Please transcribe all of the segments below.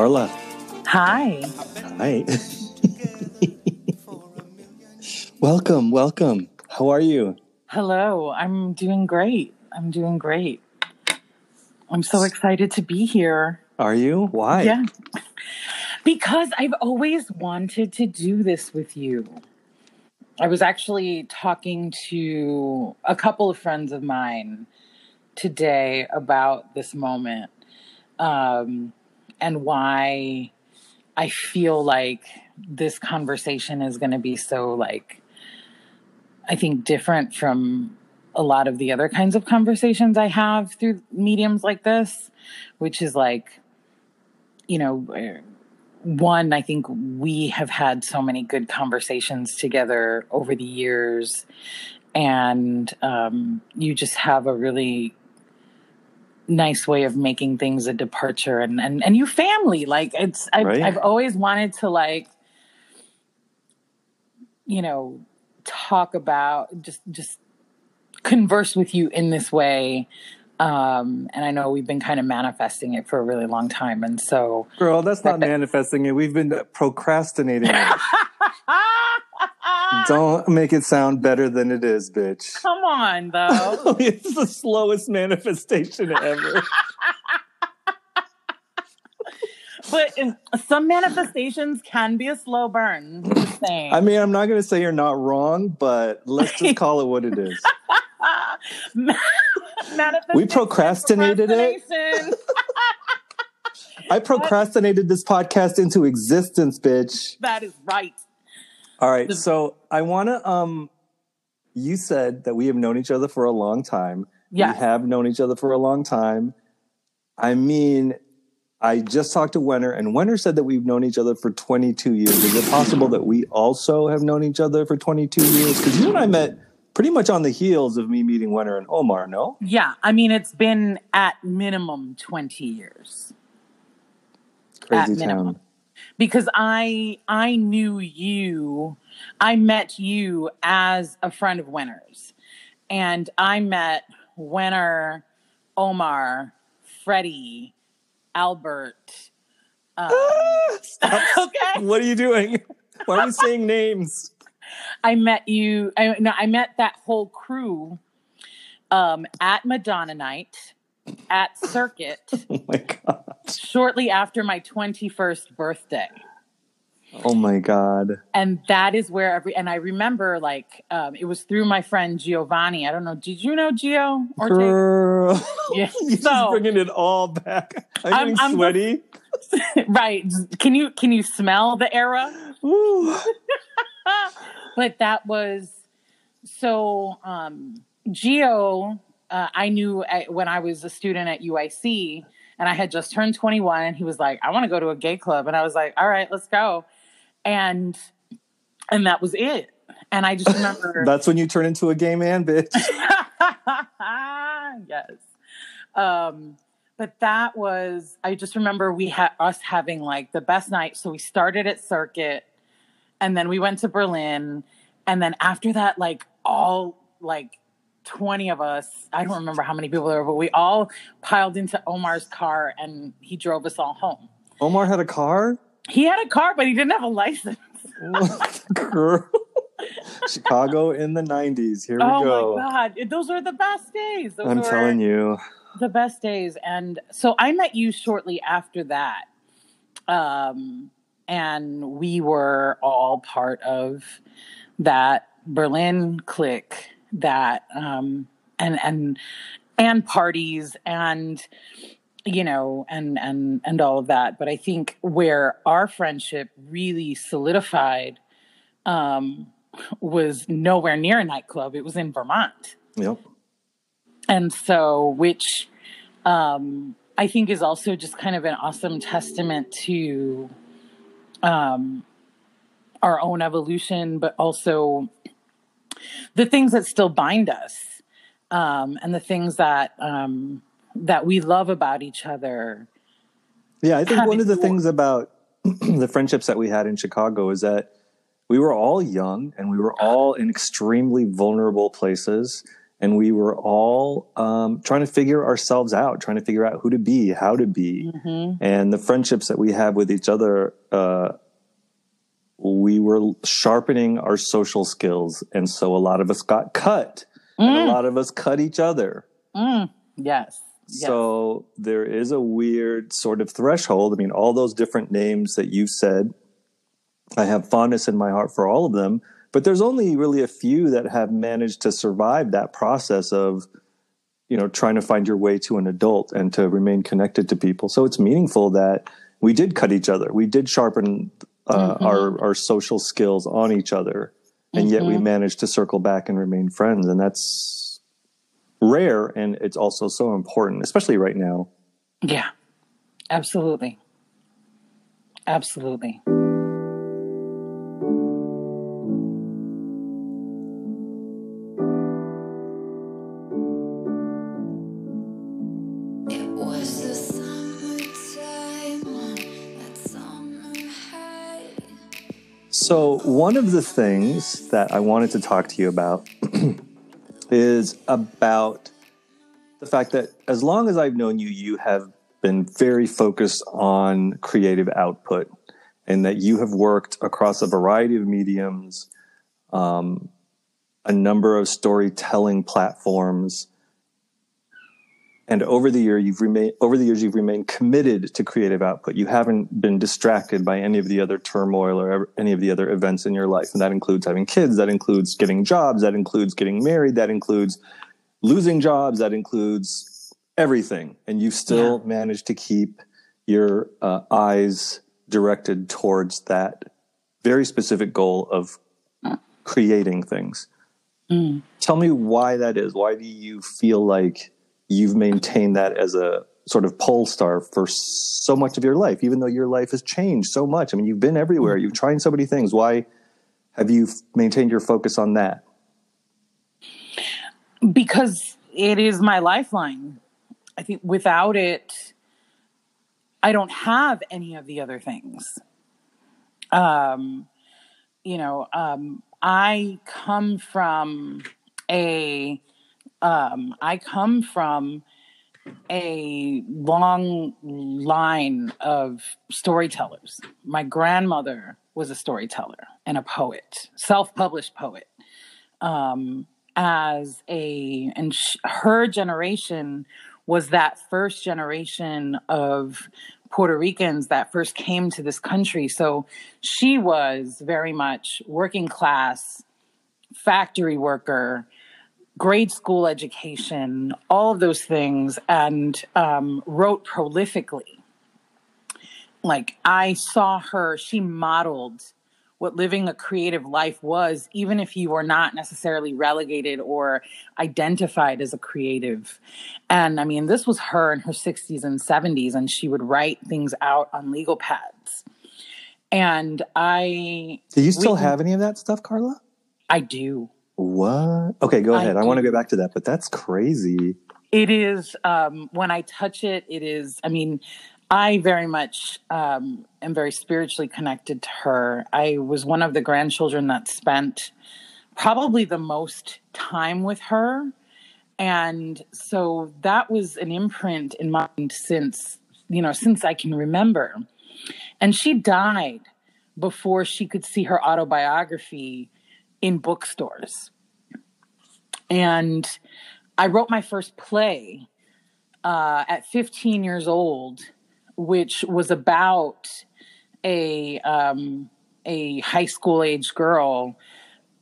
Carla. Hi. Hi. welcome, welcome. How are you? Hello. I'm doing great. I'm doing great. I'm so excited to be here. Are you? Why? Yeah. Because I've always wanted to do this with you. I was actually talking to a couple of friends of mine today about this moment um, and why I feel like this conversation is going to be so like I think different from a lot of the other kinds of conversations I have through mediums like this, which is like, you know, one, I think we have had so many good conversations together over the years, and um, you just have a really nice way of making things a departure and and, and you family like it's I've, Right. I've always wanted to like you know talk about just just converse with you in this way um and i know we've been kind of manifesting it for a really long time and so Girl, that's not manifesting it. We've been procrastinating it. Don't make it sound better than it is, bitch. come on though it's the slowest manifestation ever. but some manifestations can be a slow burn just saying I mean, I'm not going to say you're not wrong, but let's just call it what it is. Manifestation, We procrastinated it. I procrastinated this podcast into existence, bitch. that is right All right, so I want to um you said that we have known each other for a long time. Yes. We have known each other for a long time. I mean, I just talked to Wenner and Wenner said that we've known each other for 22 years. Is it possible that we also have known each other for 22 years? Cuz you and I met pretty much on the heels of me meeting Wenner and Omar, no? yeah i mean it's been at minimum 20 years Crazy At minimum. Because I I knew you, I met you as a friend of Winner's, and I met Winner, Omar, Freddie, Albert. Um, Stop. okay, What are you doing? Why are you saying names? I met you. I no, I met that whole crew um, at Madonna Night at Circuit Oh my god. Shortly after my twenty first birthday. Oh my god. and that is where every and I remember like um, it was through my friend Giovanni. I don't know. Did you know Gio? Ortega? Girl. Yeah. So- bringing it all back. I'm, I'm- I'm sweaty. right? Can you can you smell the era? Ooh. But that was so. Um, Gio, uh, I knew at, when I was a student at UIC, and I had just turned 21, and he was like, "I want to go to a gay club," and I was like, "All right, let's go," and and that was it. And I just remember That's when you turn into a gay man, bitch. yes. Um, but that was, I just remember we had us having like the best night. So we started at Circuit and then we went to Berlin. And then after that, like all like 20 of us, I don't remember how many people there were, but we all piled into Omar's car and he drove us all home. Omar had a car? He had a car, but he didn't have a license. Girl. Chicago in the 90s. Here we oh go. Oh my God. Those were the best days. Those I'm telling you. the best days and so i met you shortly after that um and we were all part of that berlin clique that um and and and parties and you know and and and all of that. But i think where our friendship really solidified um was nowhere near a nightclub. It was in vermont. Yep. and so which um i think is also just kind of an awesome testament to um our own evolution but also the things that still bind us um and the things that um that we love about each other Yeah, I think one of the more- things about the friendships that we had in Chicago is that we were all young and we were all in extremely vulnerable places and we were all um, trying to figure ourselves out, trying to figure out who to be, how to be, mm-hmm. and the friendships that we have with each other. Uh, we were sharpening our social skills, and so a lot of us got cut, mm. and a mm. lot of us cut each other. Mm. Yes. So yes. there is a weird sort of threshold. I mean, all those different names that you've said, I have fondness in my heart for all of them but there's only really a few that have managed to survive that process of you know trying to find your way to an adult and to remain connected to people so it's meaningful that we did cut each other we did sharpen uh, mm-hmm. our our social skills on each other and mm-hmm. yet we mm-hmm. managed to circle back and remain friends and that's rare and it's also so important especially right now yeah absolutely absolutely So, one of the things that I wanted to talk to you about is about the fact that as long as I've known you, you have been very focused on creative output and that you have worked across a variety of mediums, um, a number of storytelling platforms, and over the year you've remained over the years you've remained committed to creative output. You haven't been distracted by any of the other turmoil or any of the other events in your life. And that includes having kids that includes getting jobs that includes getting married that includes losing jobs that includes everything. And you've still yeah. managed to keep your uh, eyes directed towards that very specific goal of creating things. Mm. tell me why that is. Why do you feel like you've maintained that as a sort of pole star for so much of your life, even though your life has changed so much. I mean, you've been everywhere, you've tried so many things. Why have you maintained your focus on that? Because it is my lifeline. I think without it, I don't have any of the other things. Um, you know, um, I come from a um, I come from a long line of storytellers. My grandmother was a storyteller and a poet, self-published poet. Um, as a and sh- her generation was that first generation of Puerto Ricans that first came to this country. So she was very much working class, factory worker, grade school education, all of those things, and um, wrote prolifically. Like I saw her, she modeled what living a creative life was, even if you were not necessarily relegated or identified as a creative. And I mean, this was her in her 60s and 70s, and she would write things out on legal pads. And I. Do you still we, have any of that stuff, Carla? I do. What? Okay, go ahead. I, I want to go back to that, but that's crazy. It is um, when I touch it. It is. I mean, I very much um, am very spiritually connected to her. I was one of the grandchildren that spent probably the most time with her, and so that was an imprint in mind since you know since I can remember. And she died before she could see her autobiography in bookstores. And I wrote my first play uh, at 15 years old, which was about a um, a high school age girl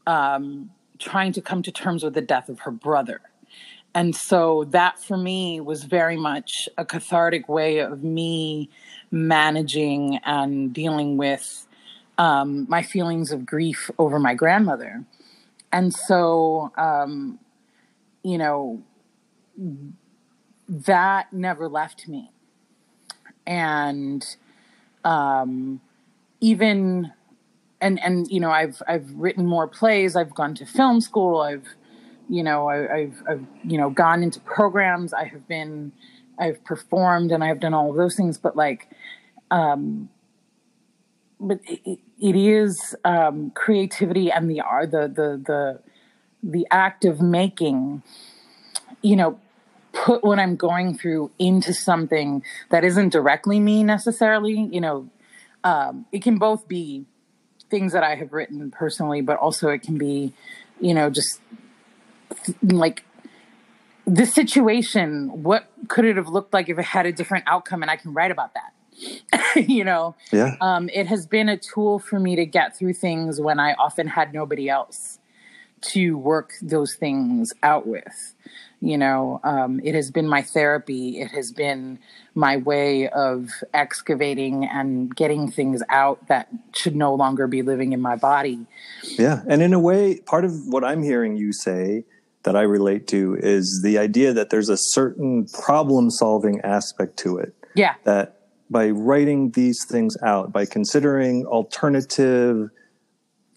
um, trying to come to terms with the death of her brother. And so that for me was very much a cathartic way of me managing and dealing with um, my feelings of grief over my grandmother. And so, um, you know, that never left me. And um, even and and you know I've I've written more plays. I've gone to film school. I've you know I, have I've you know gone into programs. I have been I've performed and I've done all of those things. But like, um, but it, it is um, creativity and the art, the the the the act of making you know, put what I'm going through into something that isn't directly me necessarily. You know, um, it can both be things that I have written personally, but also it can be, you know, just like the situation. What could it have looked like if it had a different outcome? And I can write about that. you know, yeah. Um, it has been a tool for me to get through things when I often had nobody else to work those things out with. You know, um, it has been my therapy. It has been my way of excavating and getting things out that should no longer be living in my body. Yeah. And in a way, part of what I'm hearing you say that I relate to is the idea that there's a certain problem solving aspect to it. Yeah. That by writing these things out, by considering alternative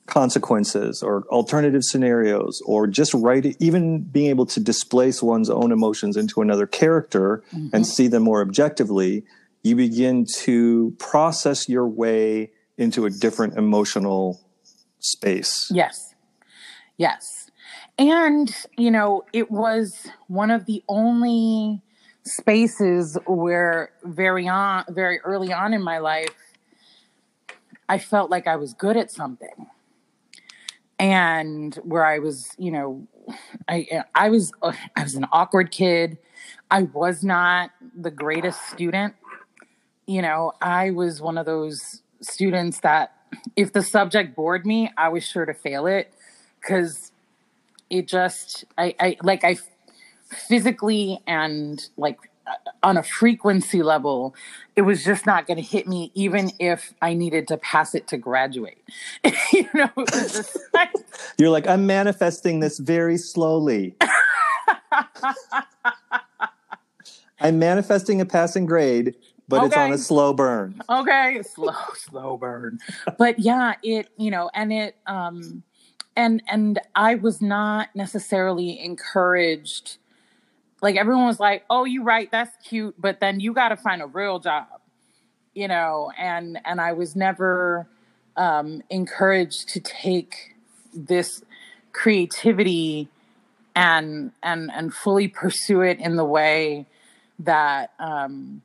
consequences or alternative scenarios or just write even being able to displace one's own emotions into another character mm-hmm. and see them more objectively you begin to process your way into a different emotional space. Yes. Yes. And you know it was one of the only spaces where very on very early on in my life i felt like i was good at something and where I was, you know, I I was uh, I was an awkward kid. I was not the greatest student. You know, I was one of those students that if the subject bored me, I was sure to fail it cuz it just I I like I physically and like on a frequency level, it was just not going to hit me, even if I needed to pass it to graduate. you know, like, you're like, I'm manifesting this very slowly. I'm manifesting a passing grade, but okay. it's on a slow burn. Okay, slow, slow burn. But yeah, it you know, and it um, and and I was not necessarily encouraged like everyone was like, "Oh, you right, that's cute, but then you got to find a real job." You know, and and I was never um encouraged to take this creativity and and and fully pursue it in the way that um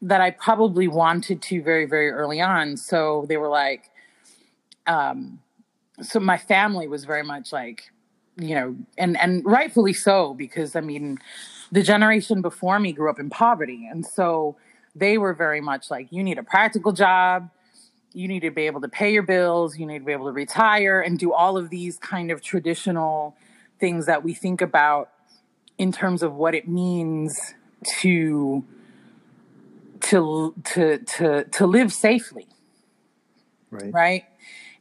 that I probably wanted to very very early on. So they were like um so my family was very much like you know, and and rightfully so because I mean, the generation before me grew up in poverty, and so they were very much like, you need a practical job, you need to be able to pay your bills, you need to be able to retire and do all of these kind of traditional things that we think about in terms of what it means to to to to to live safely. Right. Right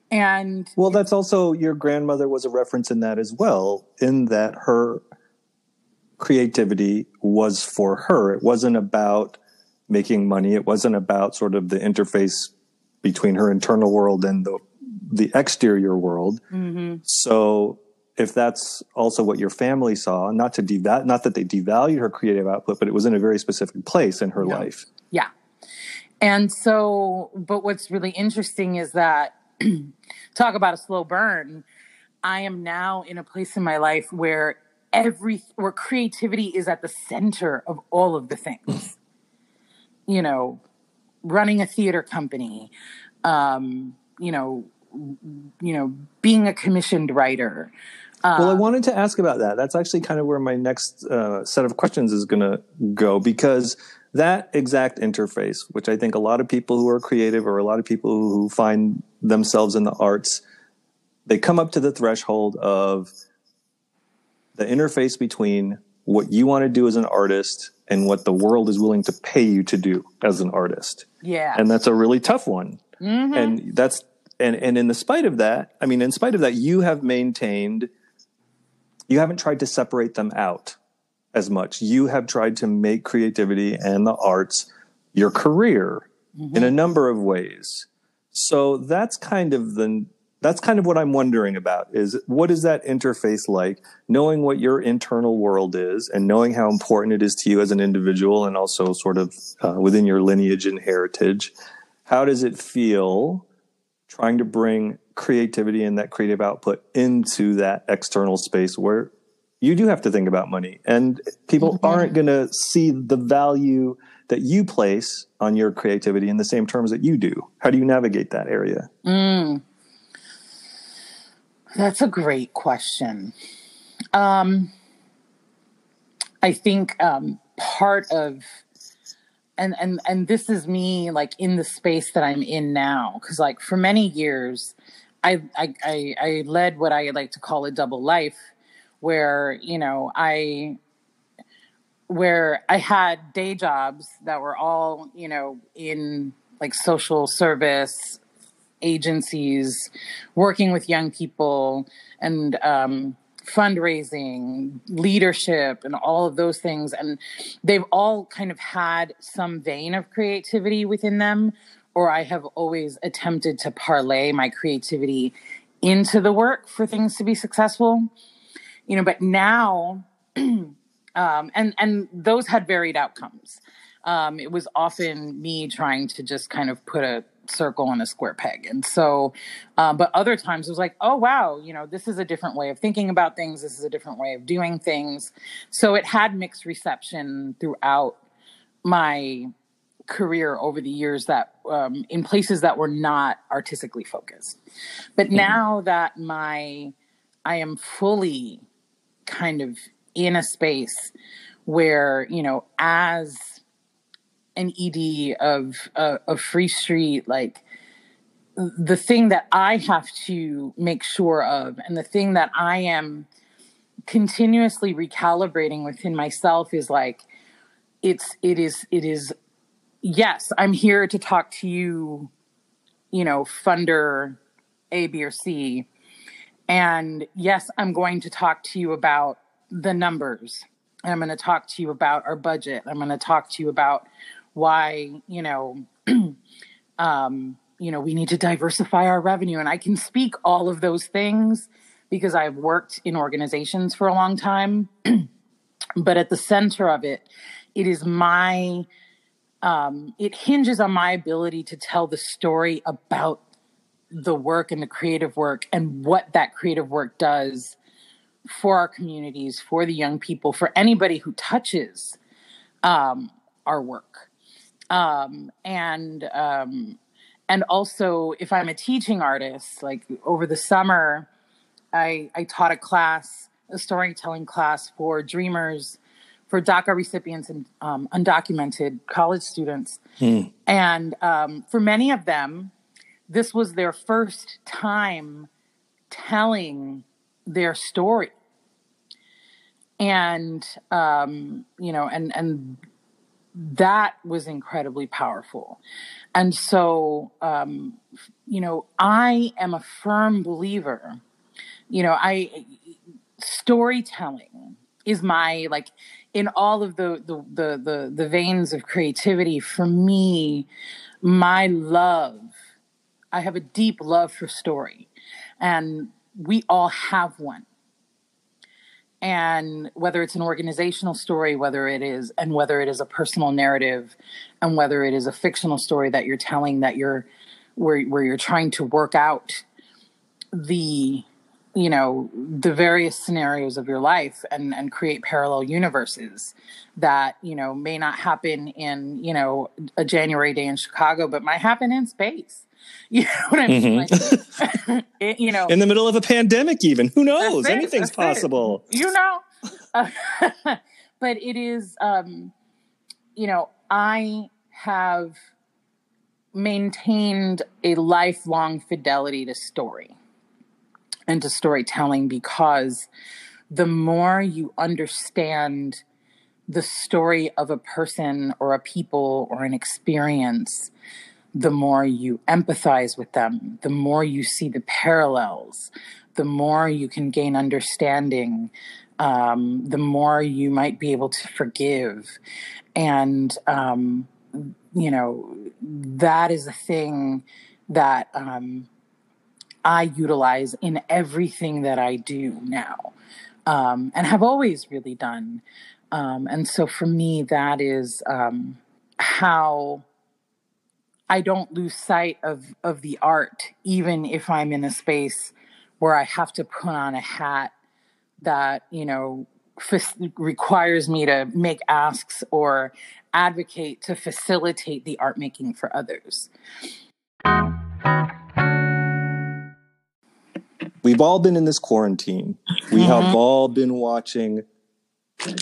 and well, that's also your grandmother was a reference in that as well, in that her creativity was for her. It wasn't about making money. It wasn't about sort of the interface between her internal world and the the exterior world. Mm-hmm. So if that's also what your family saw, not to deval- not that they devalued her creative output, but it was in a very specific place in her yeah. life. Yeah. And so, but what's really interesting is that talk about a slow burn. I am now in a place in my life where every where creativity is at the center of all of the things. you know, running a theater company, um, you know, you know, being a commissioned writer. Uh, well, I wanted to ask about that. That's actually kind of where my next uh, set of questions is going to go because that exact interface, which I think a lot of people who are creative or a lot of people who find themselves in the arts, they come up to the threshold of the interface between what you want to do as an artist and what the world is willing to pay you to do as an artist. Yeah. And that's a really tough one. Mm-hmm. And that's and and in the spite of that, I mean in spite of that you have maintained you haven't tried to separate them out as much. You have tried to make creativity and the arts your career mm-hmm. in a number of ways. So that's kind of the that's kind of what I'm wondering about is what is that interface like knowing what your internal world is and knowing how important it is to you as an individual and also sort of uh, within your lineage and heritage how does it feel trying to bring creativity and that creative output into that external space where you do have to think about money and people mm-hmm. aren't going to see the value that you place on your creativity in the same terms that you do how do you navigate that area mm. that's a great question um, i think um, part of and and and this is me like in the space that i'm in now because like for many years I, I i i led what i like to call a double life where you know i where i had day jobs that were all you know in like social service agencies working with young people and um, fundraising leadership and all of those things. And they've all kind of had some vein of creativity within them or i have always attempted to parlay my creativity into the work for things to be successful. You know but now um, and and those had varied outcomes. Um, it was often me trying to just kind of put a circle and a square peg. And so um, but other times it was like oh wow you know this is a different way of thinking about things. This is a different way of doing things. So it had mixed reception throughout my career over the years that um, in places that were not artistically focused. But mm-hmm. now that my i am fully kind of in a space where you know as an ed of uh, of free street like the thing that i have to make sure of and the thing that i am continuously recalibrating within myself is like it's it is it is yes i'm here to talk to you you know funder a b or c and yes, I'm going to talk to you about the numbers. And I'm going to talk to you about our budget. I'm going to talk to you about why, you know, um, you know, we need to diversify our revenue. And I can speak all of those things because I've worked in organizations for a long time. but at the center of it, it is my, um, it hinges on my ability to tell the story about the work and the creative work and what that creative work does for our communities, for the young people, for anybody who touches um, our work. Um, and um, and also, if I'm a teaching artist, like over the summer, I, I taught a class, a storytelling class for dreamers, for DACA recipients and um, undocumented college students. Hmm. And um, for many of them, this was their first time telling their story and um, you know and and that was incredibly powerful and so um, you know i am a firm believer you know i storytelling is my like in all of the the the the, the veins of creativity for me my love I have a deep love for story, and we all have one. And whether it's an organizational story, whether it is, and whether it is a personal narrative, and whether it is a fictional story that you're telling, that you're where where you're trying to work out the you know the various scenarios of your life and and create parallel universes that you know may not happen in you know a January day in Chicago, but might happen in space You know what I mean? Mm-hmm. Like, it, you know, in the middle of a pandemic, even who knows? It, Anything's possible. It. You know, uh, but it is. Um, you know, I have maintained a lifelong fidelity to story and to storytelling because the more you understand the story of a person or a people or an experience, the more you empathize with them, the more you see the parallels, the more you can gain understanding, um, the more you might be able to forgive. And, um, you know, that is a thing that um, I utilize in everything that I do now um, and have always really done. Um, and so for me, that is um, how I don't lose sight of of the art, even if I'm in a space where I have to put on a hat that you know f- requires me to make asks or advocate to facilitate the art making for others. We've all been in this quarantine. We mm-hmm. have all been watching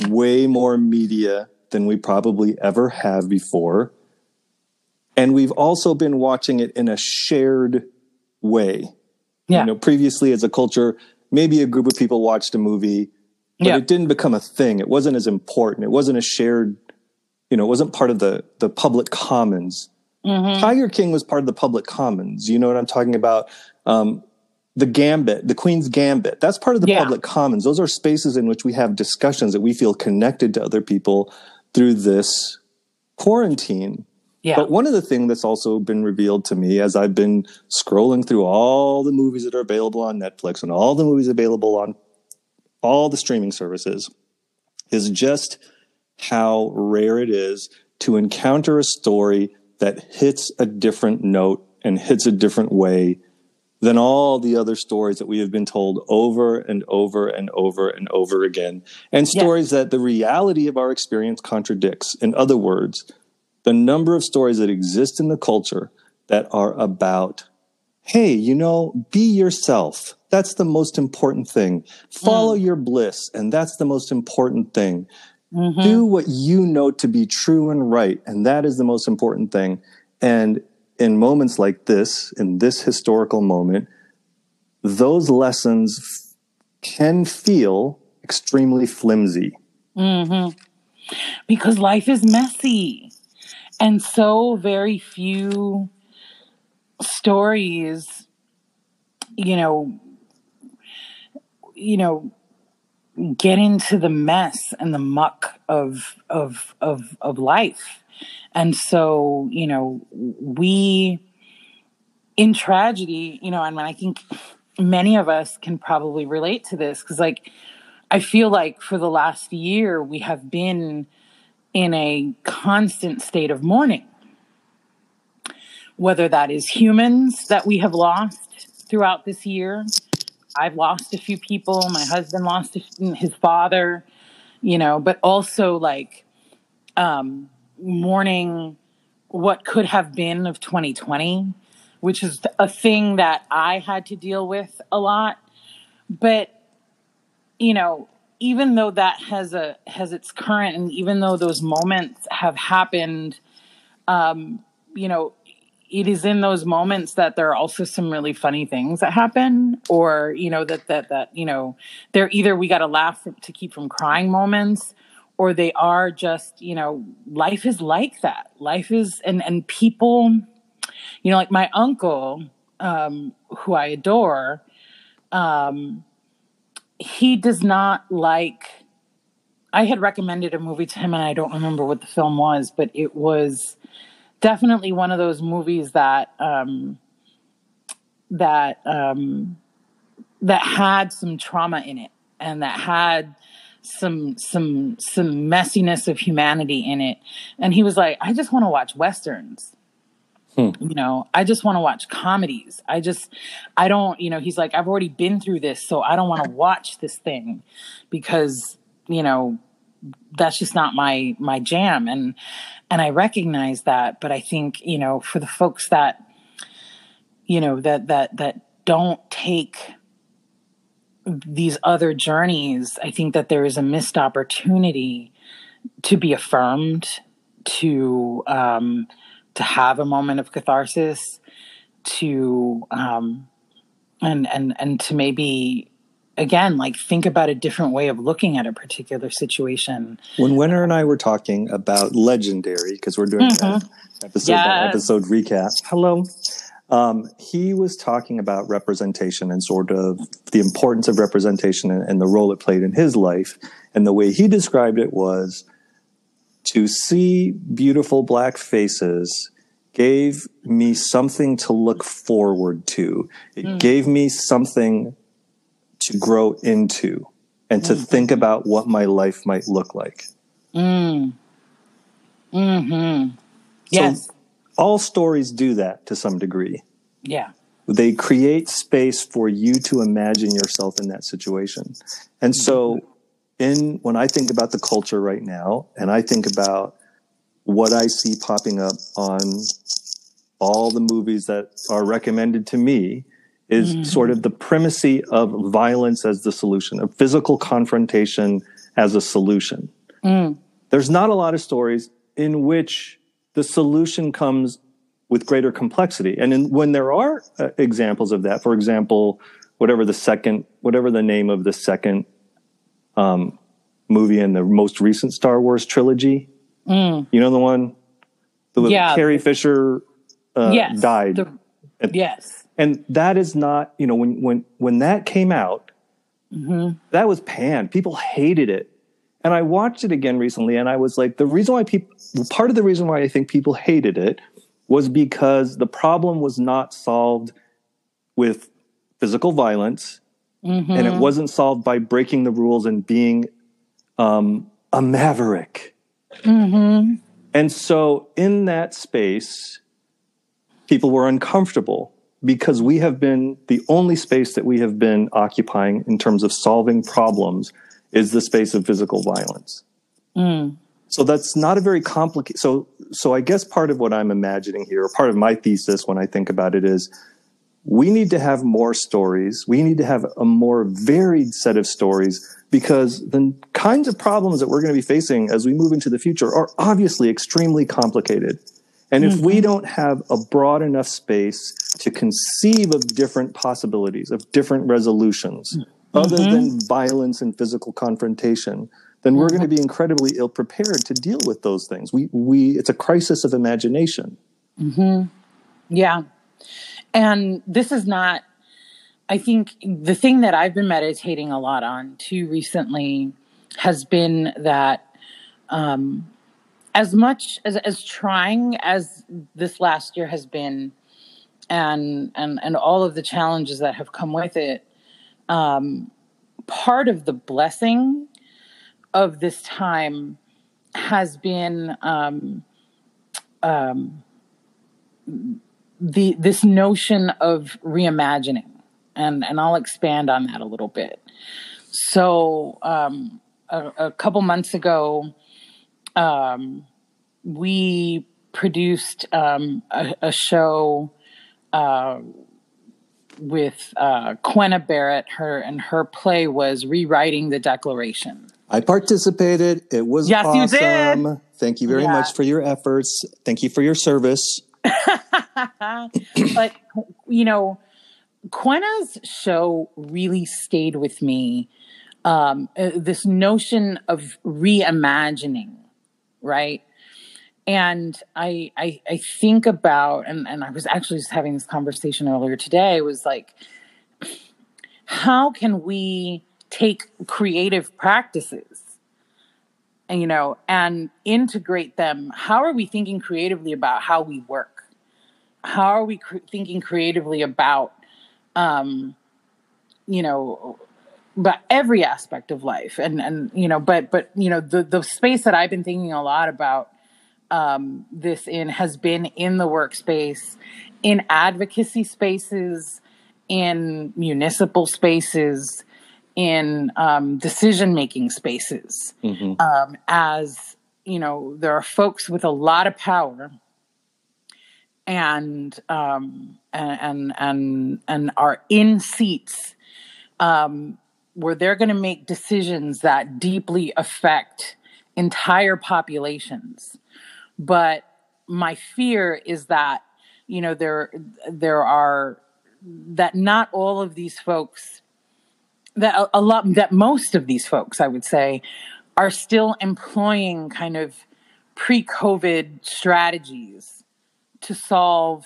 way more media than we probably ever have before. And we've also been watching it in a shared way. Yeah. You know, previously as a culture, maybe a group of people watched a movie, but yeah. it didn't become a thing. It wasn't as important. It wasn't a shared, you know, it wasn't part of the the public commons. Mm-hmm. Tiger King was part of the public commons. You know what I'm talking about? Um, the gambit, the Queen's Gambit, that's part of the yeah. public commons. Those are spaces in which we have discussions that we feel connected to other people through this quarantine. Yeah. But one of the things that's also been revealed to me as I've been scrolling through all the movies that are available on Netflix and all the movies available on all the streaming services is just how rare it is to encounter a story that hits a different note and hits a different way than all the other stories that we have been told over and over and over and over again, and stories yeah. that the reality of our experience contradicts. In other words, the number of stories that exist in the culture that are about, hey, you know, be yourself. That's the most important thing. Follow mm. your bliss, and that's the most important thing. Mm-hmm. Do what you know to be true and right, and that is the most important thing. And in moments like this, in this historical moment, those lessons can feel extremely flimsy. Mm-hmm. Because life is messy and so very few stories you know you know get into the mess and the muck of of of of life. And so you know we in tragedy you know mean I think many of us can probably relate to this cuz like I feel like for the last year we have been in a constant state of mourning. Whether that is humans that we have lost throughout this year. I've lost a few people. My husband lost his father, you know, but also like um, mourning what could have been of 2020, which is a thing that I had to deal with a lot. But, you know, even though that has a has its current and even though those moments have happened um you know it is in those moments that there are also some really funny things that happen or you know that that that you know they're either we got to laugh to keep from crying moments or they are just you know life is like that. Life is and and people you know like my uncle um who i adore um he does not like I had recommended a movie to him and I don't remember what the film was, but it was definitely one of those movies that um that um that had some trauma in it and that had some some some messiness of humanity in it. And he was like i just want to watch westerns Hmm. You know, I just want to watch comedies. I just, I don't, you know, he's like, I've already been through this, so I don't want to watch this thing because, you know, that's just not my my jam. And and I recognize that, but I think, you know, for the folks that, you know, that that that don't take these other journeys, I think that there is a missed opportunity to be affirmed, to um, to have a moment of catharsis to um and and and to maybe again like think about a different way of looking at a particular situation when winner and i were talking about legendary because we're doing mm-hmm. episode yes. episode recap hello um, he was talking about representation and sort of the importance of representation and, and the role it played in his life and the way he described it was to see beautiful black faces gave me something to look forward to. It mm. gave me something to grow into and to mm. think about what my life might look like. Mm. Hmm. Yes. So all stories do that to some degree. Yeah. they create space for you to imagine yourself in that situation. And so in when I think about the culture right now and I think about what I see popping up on all the movies that are recommended to me is mm-hmm. sort of the primacy of violence as the solution, of physical confrontation as a solution. Mm. There's not a lot of stories in which the solution comes with greater complexity. And in, when there are uh, examples of that, for example, whatever the second, whatever the name of the second um, movie in the most recent Star Wars trilogy, mm. you know the one, the yeah. Carrie Fisher uh, yes, died. The, and, yes, and that is not, you know, when when when that came out, mm-hmm. that was panned. People hated it. And I watched it again recently, and I was like, the reason why people, part of the reason why I think people hated it was because the problem was not solved with physical violence mm-hmm. and it mm-hmm. wasn't solved by breaking the rules and being um, a maverick. Mm-hmm. And so, in that space, people were uncomfortable because we have been the only space that we have been occupying in terms of solving problems is the space of physical violence. Mm. So that's not a very complicated. So, so I guess part of what I'm imagining here, or part of my thesis when I think about it is we need to have more stories. We need to have a more varied set of stories because the kinds of problems that we're going to be facing as we move into the future are obviously extremely complicated. And if mm-hmm. we don't have a broad enough space to conceive of different possibilities, of different resolutions, mm-hmm. other than violence and physical confrontation, then we're going to be incredibly ill prepared to deal with those things. We, we, it's a crisis of imagination. Mm-hmm. Yeah. And this is not, I think the thing that I've been meditating a lot on too recently has been that um, as much as, as trying as this last year has been and, and, and all of the challenges that have come with it, um, part of the blessing of this time has been um, um, the this notion of reimagining, and and I'll expand on that a little bit. So um, a, a, couple months ago, um, we produced um, a, a, show. Uh, with uh, Quenna Barrett, her and her play was rewriting the Declaration. I participated. It was yes, awesome. You did. Thank you very yeah. much for your efforts. Thank you for your service. but you know, Quenna's show really stayed with me. Um, uh, this notion of reimagining, right? And I, I, I think about, and, and I was actually just having this conversation earlier today. Was like, how can we take creative practices you know and integrate them how are we thinking creatively about how we work how are we cre- thinking creatively about um you know but every aspect of life and and you know but but you know the the space that i've been thinking a lot about um this in has been in the workspace in advocacy spaces in municipal spaces in um, decision making spaces mm-hmm. um, as you know there are folks with a lot of power and um, and and and are in seats um, where they're going to make decisions that deeply affect entire populations. But my fear is that you know there there are that not all of these folks that a lot that most of these folks i would say are still employing kind of pre-covid strategies to solve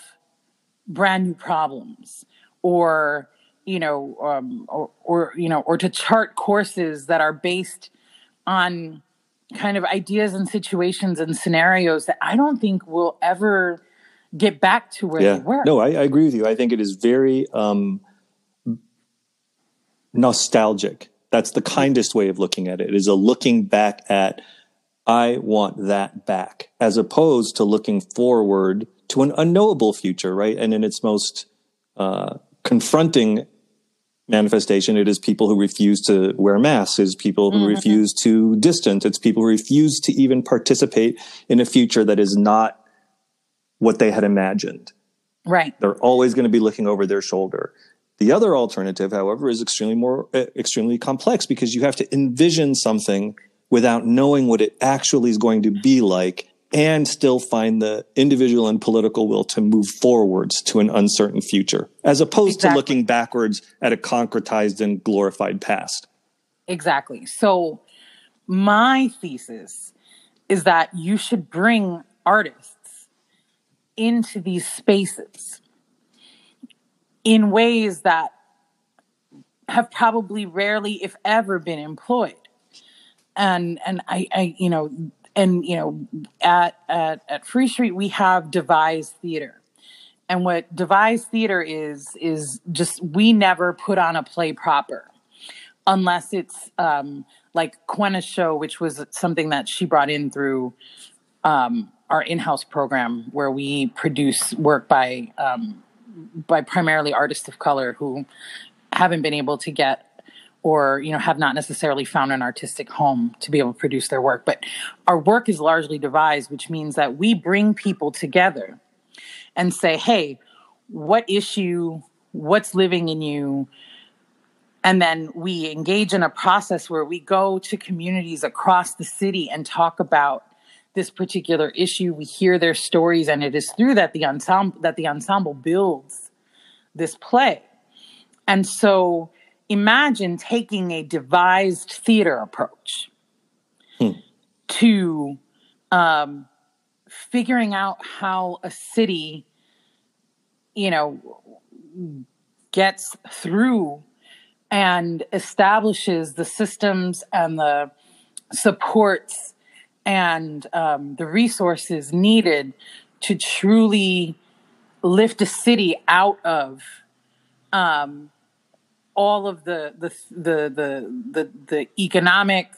brand new problems or you know um, or, or you know or to chart courses that are based on kind of ideas and situations and scenarios that i don't think will ever get back to where yeah. they were no I, I, agree with you i think it is very um, nostalgic. That's the kindest way of looking at it. It is a looking back at, I want that back, as opposed to looking forward to an unknowable future, right? And in its most uh, confronting manifestation. It is people who refuse to wear masks. It's people who mm-hmm. refuse to distance. It's people who refuse to even participate in a future that is not what they had imagined. Right. They're always going to be looking over their shoulder. The other alternative, however, is extremely more uh, extremely complex because you have to envision something without knowing what it actually is going to be like and still find the individual and political will to move forwards to an uncertain future, as opposed exactly. to looking backwards at a concretized and glorified past. Exactly. So, my thesis is that you should bring artists into these spaces in ways that have probably rarely, if ever, been employed. And and I, I you know, and you know, at at at Free Street we have devised theater. And what devised theater is is just we never put on a play proper unless it's um, like Quenna's show, which was something that she brought in through um, our in-house program, where we produce work by um, by primarily artists of color who haven't been able to get or you know have not necessarily found an artistic home to be able to produce their work. But our work is largely devised which means that we bring people together and say hey what issue what's living in you? And then we engage in a process where we go to communities across the city and talk about this particular issue. We hear their stories and it is through that the ensemble that the ensemble builds this play. And so imagine taking a devised theater approach hmm. to um, figuring out how a city you know gets through and establishes the systems and the supports and um, the resources needed to truly lift a city out of um, all of the the the the the, the economic,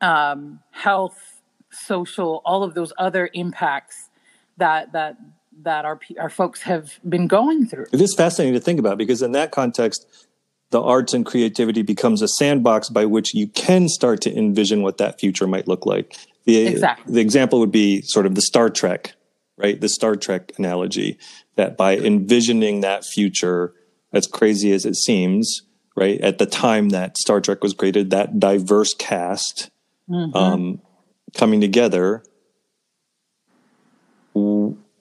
um, health, social, all of those other impacts that that that our our folks have been going through. It is fascinating to think about because in that context, the arts and creativity becomes a sandbox by which you can start to envision what that future might look like. The, exactly. the example would be sort of the Star Trek, right? The Star Trek analogy that by envisioning that future, as crazy as it seems, right? At the time that Star Trek was created, that diverse cast mm-hmm. um, coming together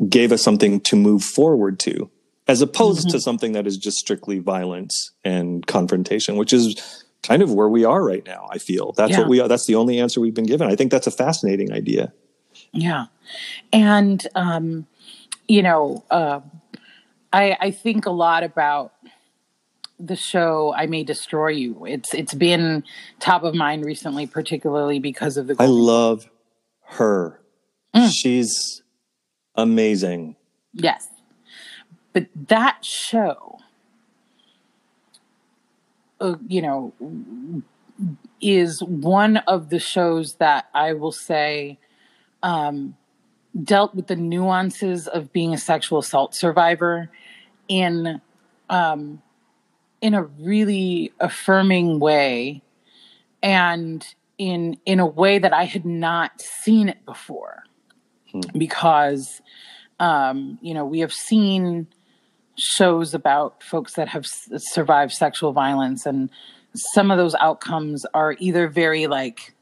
gave us something to move forward to, as opposed mm-hmm. to something that is just strictly violence and confrontation, which is kind of where we are right now. I feel that's yeah. what we are. That's the only answer we've been given. I think that's a fascinating idea. Yeah, and um, you know, uh, I, I think a lot about the show I May Destroy You. It's it's been top of mind recently, particularly because of the. I love her. Mm. She's amazing. Yes, but that show, uh, you know, is one of the shows that I will say um, dealt with the nuances of being a sexual assault survivor in um, in a really affirming way and in in a way that I had not seen it before hmm. because um, you know we have seen shows about folks that have s- survived sexual violence and some of those outcomes are either very like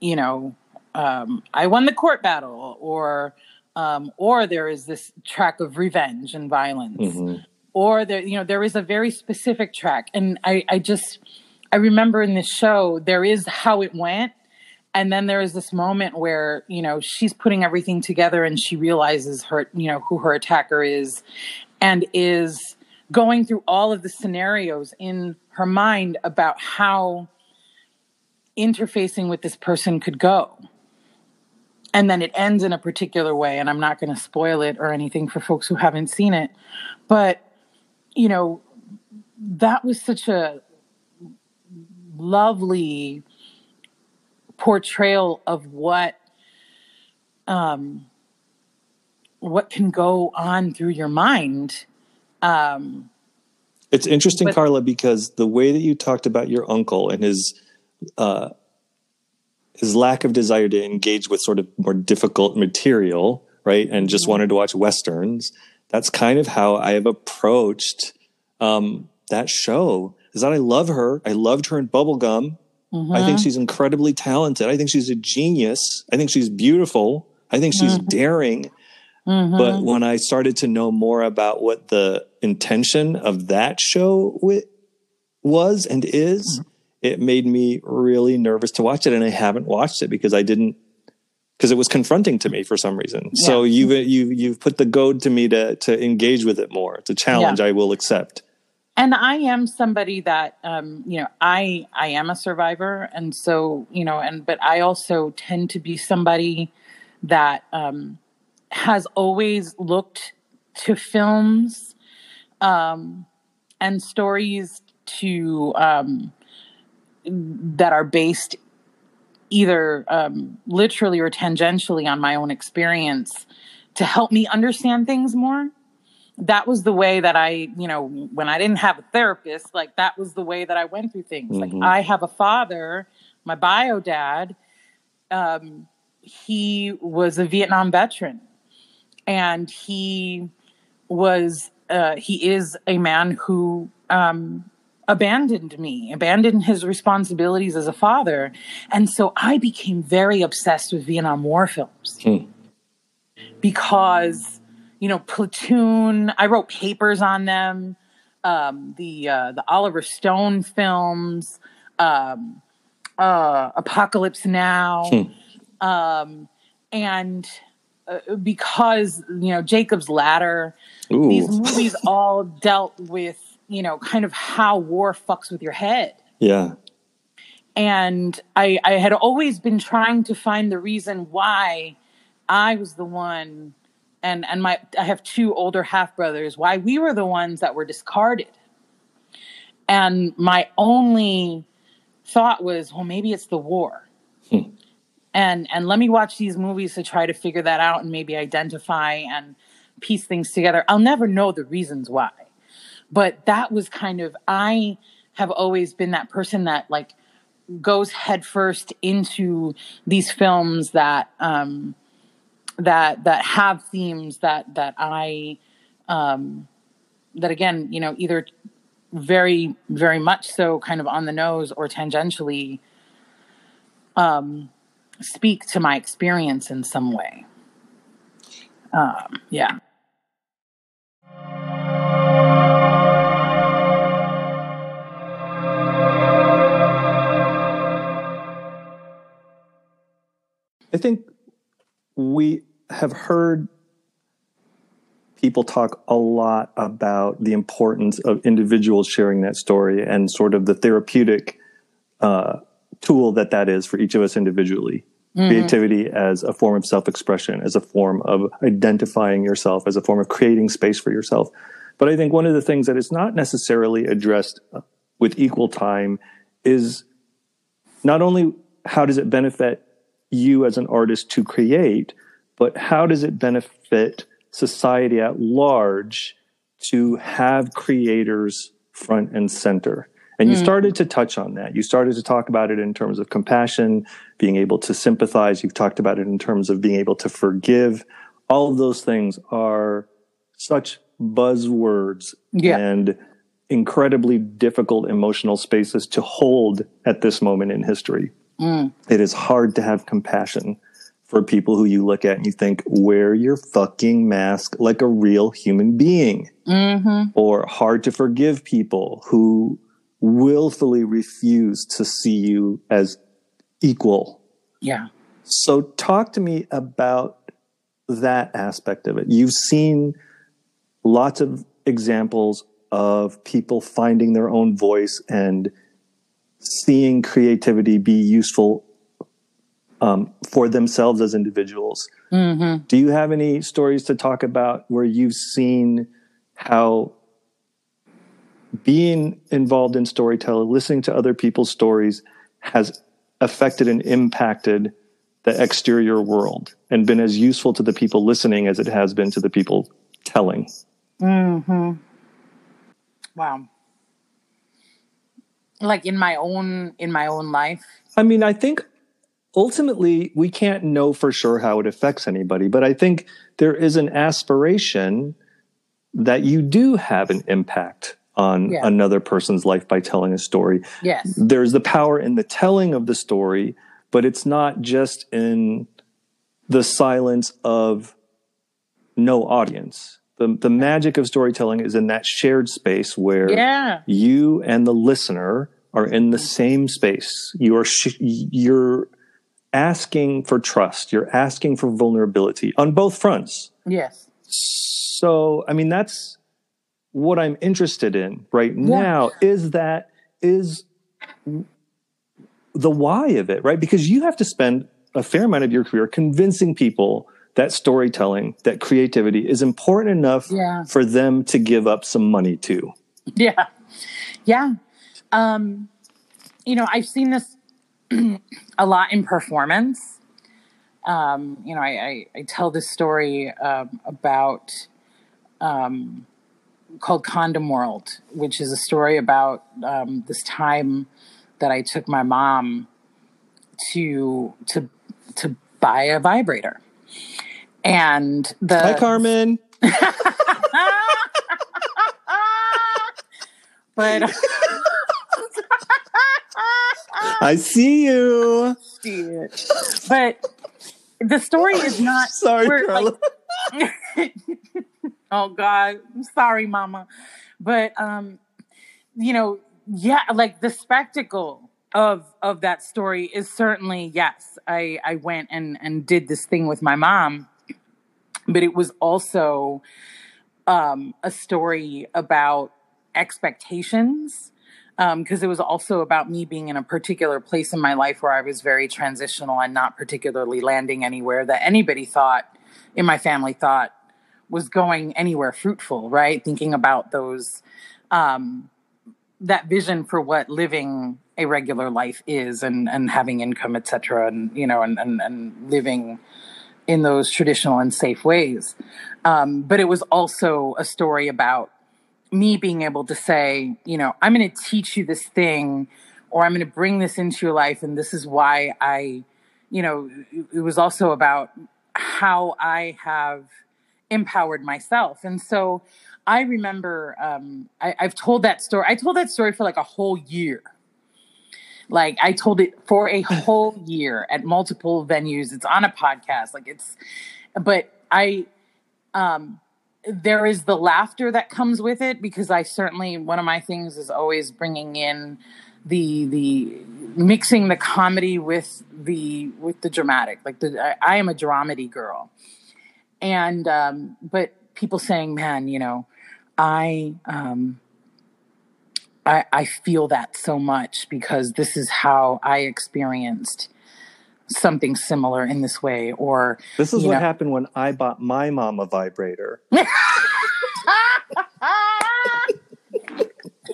you know um, I won the court battle or um, or there is this track of revenge and violence mm-hmm. Or there you know there is a very specific track. And I, I just I remember in this show there is how it went. And then there is this moment where you know she's putting everything together and she realizes her you know who her attacker is and is going through all of the scenarios in her mind about how interfacing with this person could go. And then it ends in a particular way and i'm not going to spoil it or anything for folks who haven't seen it. But you know that was such a lovely portrayal of what um what can go on through your mind Um, It's interesting, But- Carla, because the way that you talked about your uncle and his uh, his lack of desire to engage with sort of more difficult material, right, and just Mm-hmm. wanted to watch westerns. That's kind of how I have approached um, that show. Is that I love her. I loved her in Bubblegum. I think mm-hmm. she's incredibly talented. I think she's a genius. I think she's beautiful. I think she's mm-hmm. daring. But mm-hmm. when I started to know more about what the intention of that show wi- was and is, it made me really nervous to watch it. And I haven't watched it because I didn't, because it was confronting to me for some reason. So you've, you've, you've put the goad to me to, to engage with it more. It's a challenge Yeah. I will accept. and I am somebody that um, you know I I am a survivor, and so you know, and but I also tend to be somebody that um, has always looked to films um, and stories to um, that are based either um, literally or tangentially on my own experience to help me understand things more that was the way that I, you know, when I didn't have a therapist, like that was the way that I went through things. Mhm. Like I have a father, my bio dad, um, he was a Vietnam veteran and he was, uh, he is a man who, um, abandoned me, abandoned his responsibilities as a father. And so I became very obsessed with Vietnam War films Hmm. because you know platoon i wrote papers on them um, the uh, the oliver stone films um, uh, apocalypse now Hmm. um, and uh, because you know jacob's ladder Ooh. these movies all dealt with you know kind of how war fucks with your head yeah. and I, I had always been trying to find the reason why I was the one, and and my I have two older half brothers, why we were the ones that were discarded. And my only thought was, well, maybe it's the war. Hmm. And and let me watch these movies to try to figure that out and maybe identify and piece things together. I'll never know the reasons why. But that was kind of I have always been that person that like goes headfirst into these films that um that that have themes that that I um that again, you know, either very very much so kind of on the nose or tangentially um speak to my experience in some way. Um yeah. I think we have heard people talk a lot about the importance of individuals sharing that story and sort of the therapeutic uh, tool that that is for each of us individually. Creativity as a form of self expression, as a form of identifying yourself, as a form of creating space for yourself. But I think one of the things that is not necessarily addressed with equal time is not only how does it benefit you as an artist to create, but how does it benefit society at large to have creators front and center? And you hmm. started to touch on that. You started to talk about it in terms of compassion, being able to sympathize. You've talked about it in terms of being able to forgive. All of those things are such buzzwords Yeah. and incredibly difficult emotional spaces to hold at this moment in history. Mm. It is hard to have compassion for people who you look at and you think, wear your fucking mask like a real human being. Mm-hmm. Or hard to forgive people who willfully refuse to see you as equal. Yeah. So, talk to me about that aspect of it. You've seen lots of examples of people finding their own voice and seeing creativity be useful um, for themselves as individuals. Do you have any stories to talk about where you've seen how being involved in storytelling, listening to other people's stories, has affected and impacted the exterior world and been as useful to the people listening as it has been to the people telling? Hmm. Wow. Like in my own in my own life. I mean, I think ultimately we can't know for sure how it affects anybody, but I think there is an aspiration that you do have an impact on Yeah. another person's life by telling a story. Yes. There's the power in the telling of the story, but it's not just in the silence of no audience. The, the magic of storytelling is in that shared space where Yeah. you and the listener are in the same space. You are sh- you're asking for trust. You're asking for vulnerability on both fronts. Yes. So, I mean, that's what I'm interested in right now. Is that is the why of it, right? Because you have to spend a fair amount of your career convincing people that storytelling, that creativity is important enough Yeah. for them to give up some money to. Yeah. Yeah. Um, you know, I've seen this a lot in performance. Um, you know, I, I, I tell this story um, about um, called Condom World, which is a story about um, this time that I took my mom to to to buy a vibrator, and the Hi, Carmen. but I see you. but the story is not Sorry, Carla. like- oh god i'm sorry mama but um you know yeah like the spectacle of of that story is certainly yes i i went and and did this thing with my mom but it was also um a story about expectations because it was also about me being in a particular place in my life where I was very transitional and not particularly landing anywhere that anybody thought in my family thought was going anywhere fruitful, right? Thinking about those, um, that vision for what living a regular life is and, and having income, et cetera, and, you know, and, and, and living in those traditional and safe ways. Um, but it was also a story about me being able to say, you know, I'm going to teach you this thing or I'm going to bring this into your life. And this is why I, you know, it- was also about how I have empowered myself. And so I remember um, I, I've told that story. I told that story for like a whole year. Like I told it for a whole year at multiple venues. It's on a podcast. Like it's, but I, um, there is the laughter that comes with it because I certainly one of my things is always bringing in the the mixing the comedy with the with the dramatic. Like the I, I am a dramedy girl, and um, but people saying, "Man, you know, I um, I I feel that so much because this is how I experienced." something similar in this way or This is what know- happened when I bought my mom a vibrator.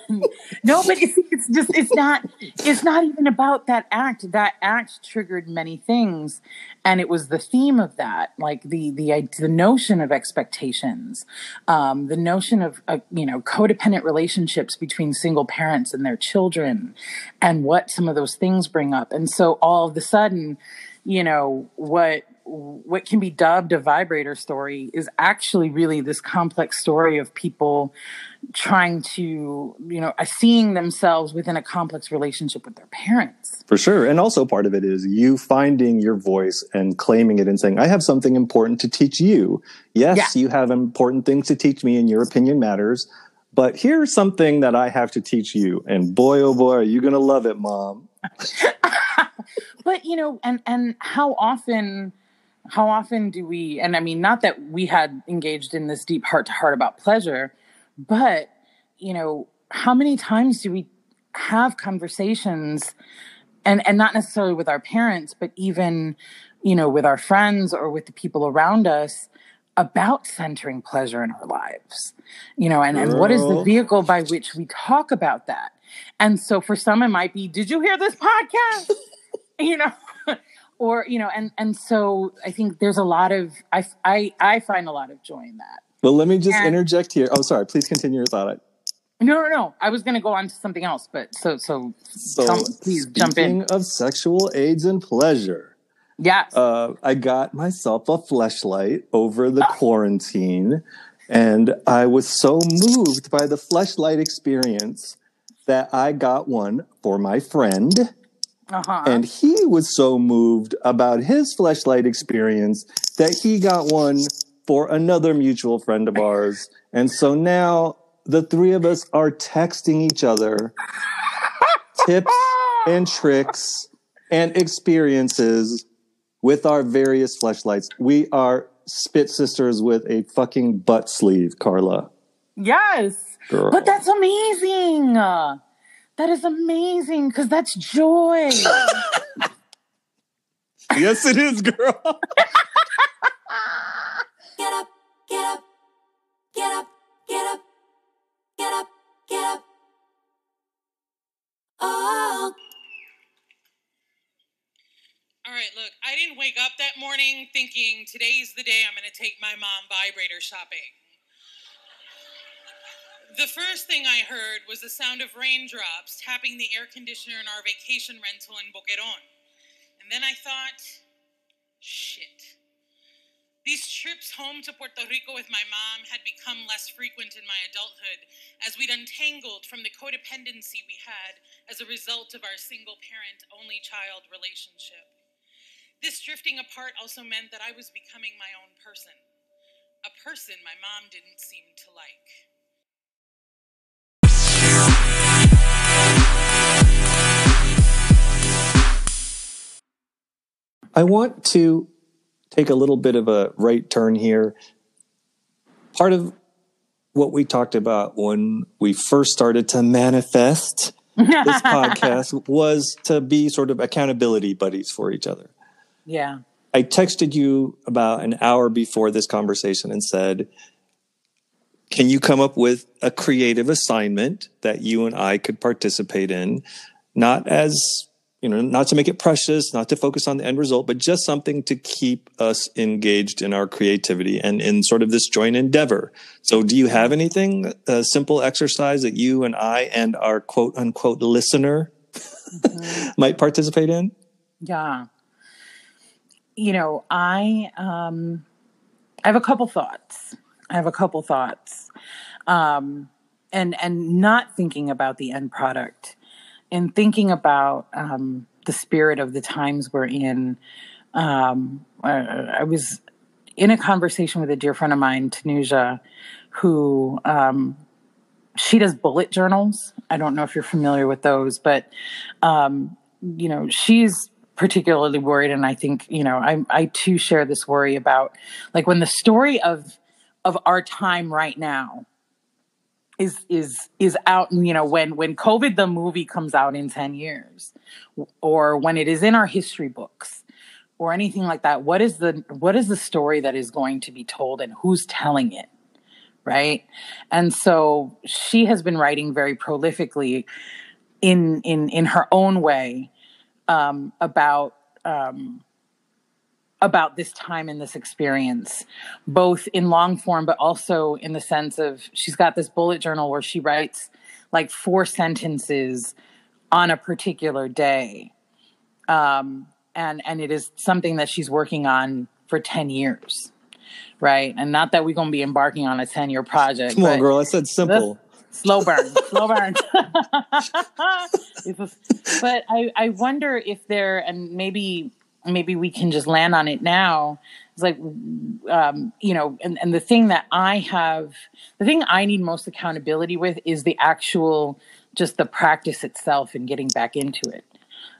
no, but it's, just it's not it's not even about that act. That act triggered many things, and it was the theme of that, like the the the notion of expectations, um, the notion of uh, you know codependent relationships between single parents and their children, and what some of those things bring up. And so all of a sudden, you know what what can be dubbed a vibrator story is actually really this complex story of people trying to you know uh, seeing themselves within a complex relationship with their parents For sure. And also part of it is you finding your voice and claiming it and saying, I have something important to teach you. Yes, you have important things to teach me and your opinion matters. But here's something that I have to teach you. And boy, oh boy, are you going to love it, mom. but you know and and how often how often do we and i mean not that we had engaged in this deep heart to heart about pleasure but you know how many times do we have conversations and and not necessarily with our parents but even you know with our friends or with the people around us about centering pleasure in our lives? You know and, and what is the vehicle by which we talk about that? And so for some it might be did you hear this podcast? You know or you know and and so i think there's a lot of i i, I find a lot of joy in that Well, let me just And- interject here. Oh, sorry. Please continue your thought. No, no, no. I was going to go on to something else, but so so, So, tell- please jump in. speaking of sexual aids and pleasure, Yes. uh, I got myself a fleshlight over the quarantine, and I was so moved by the fleshlight experience that I got one for my friend, uh-huh. and he was so moved about his fleshlight experience that he got one for another mutual friend of ours, and so now the three of us are texting each other tips and tricks and experiences with our various fleshlights. We are spit sisters with a fucking butt sleeve, Carla. yes. Girl. But that's amazing. That is amazing because that's joy. yes, it is, girl. Get up, get up, get up, get up, get up, get up. Oh, All right, look, I didn't wake up that morning thinking today's the day I'm going to take my mom vibrator shopping. The first thing I heard was the sound of raindrops tapping the air conditioner in our vacation rental in Boqueron. And then I thought, shit. These trips home to Puerto Rico with my mom had become less frequent in my adulthood as we'd untangled from the codependency we had as a result of our single parent, only child relationship. This drifting apart also meant that I was becoming my own person. A person my mom didn't seem to like. I want to take a little bit of a right turn here. Part of what we talked about when we first started to manifest this podcast was to be sort of accountability buddies for each other. yeah. I texted you about an hour before this conversation and said, Can you come up with a creative assignment that you and I could participate in? Not as, you know, not to make it precious, not to focus on the end result, but just something to keep us engaged in our creativity and in sort of this joint endeavor. So, do you have anything, a simple exercise that you and I and our quote unquote listener might participate in? Yeah. You know, I um I have a couple thoughts. I have a couple thoughts. Um and and not thinking about the end product and thinking about um the spirit of the times we're in. Um I, I was in a conversation with a dear friend of mine, Tanuja, who um she does bullet journals. I don't know if you're familiar with those, but um, you know, she's particularly worried, and I think you know, I I too share this worry about like when the story of of our time right now is is is out. You know, when when COVID the movie comes out in ten years, or when it is in our history books, or anything like that. What is the what is the story that is going to be told, and who's telling it? right and so she has been writing very prolifically in in in her own way um, about um, about this time and this experience both in long form but also in the sense of she's got this bullet journal where she writes like four sentences on a particular day um, and and it is something that she's working on for 10 years right and not that we're going to be embarking on a 10 year project Come on, girl. I said simple. slow burn slow burn but i i wonder if there and maybe maybe we can just land on it now. It's like um you know and, and the thing that i have the thing i need most accountability with is the actual just the practice itself and getting back into it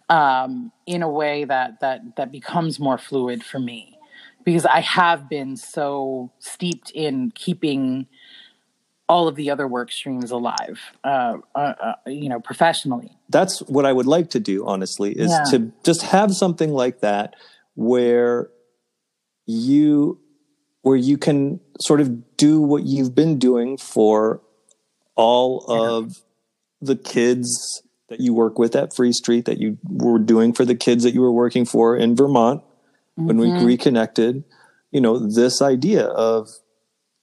um in a way that that that becomes more fluid for me. Because i have been so steeped in keeping all of the other work streams alive, uh, uh, uh, you know, professionally. that's what I would like to do, honestly, is Yeah. to just have something like that where you where you can sort of do what you've been doing for all of the kids that you work with at Free Street that you were doing for the kids that you were working for in Vermont when we reconnected. You know, this idea of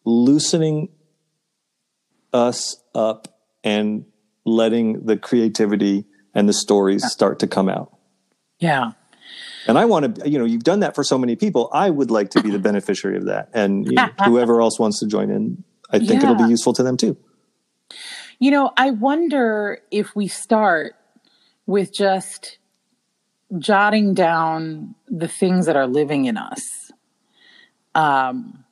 loosening us up and letting the creativity and the stories start to come out. Yeah. And I want to, you know, you've done that for so many people. I would like to be the beneficiary of that. And you know, whoever else wants to join in, I think it'll be useful to them too. You know, I wonder if we start with just jotting down the things that are living in us. Um,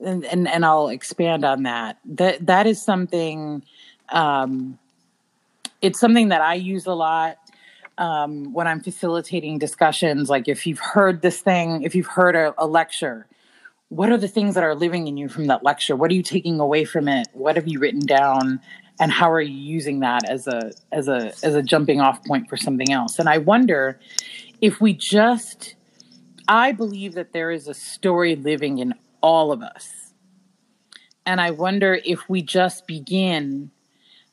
and, and, and I'll expand on that. That that is something um, it's something that I use a lot um, when I'm facilitating discussions. Like if you've heard this thing, if you've heard a, a lecture, what are the things that are living in you from that lecture? What are you taking away from it? What have you written down? And how are you using that as a as a as a jumping off point for something else? And I wonder if we just I believe that there is a story living in all of us. And I wonder if we just begin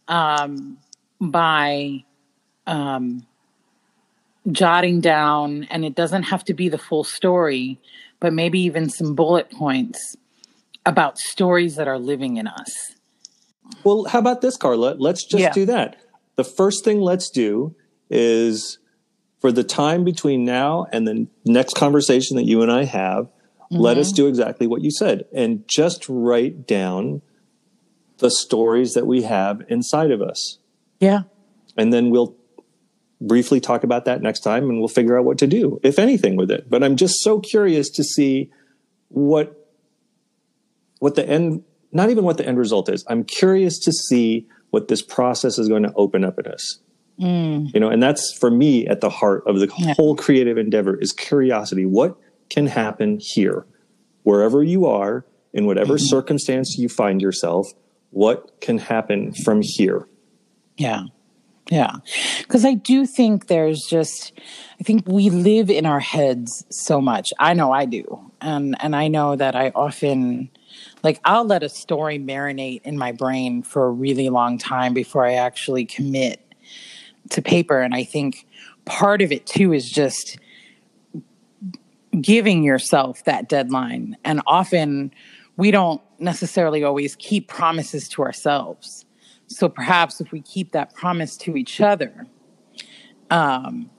um, by um, jotting down, and it doesn't have to be the full story, but maybe even some bullet points about stories that are living in us. Well, how about this, Carla? Let's just Yeah. do that. The first thing let's do is for the time between now and the next conversation that you and I have, let us mm-hmm. do exactly what you said and just write down the stories that we have inside of us. Yeah. And then we'll briefly talk about that next time and we'll figure out what to do, if anything, with it. But I'm just so curious to see what what the end not even what the end result is. I'm curious to see what this process is going to open up in us. Mm. You know, and that's for me at the heart of the Yeah. whole creative endeavor is curiosity. What can happen here? Wherever you are, in whatever mm-hmm. circumstance you find yourself, what can happen from here? Yeah. Yeah. Because I do think there's just, I think we live in our heads so much. I know I do. And, and I know that I often, like, I'll let a story marinate in my brain for a really long time before I actually commit to paper. And I think part of it too is just giving yourself that deadline. And often we don't necessarily always keep promises to ourselves. So perhaps if we keep that promise to each other, um,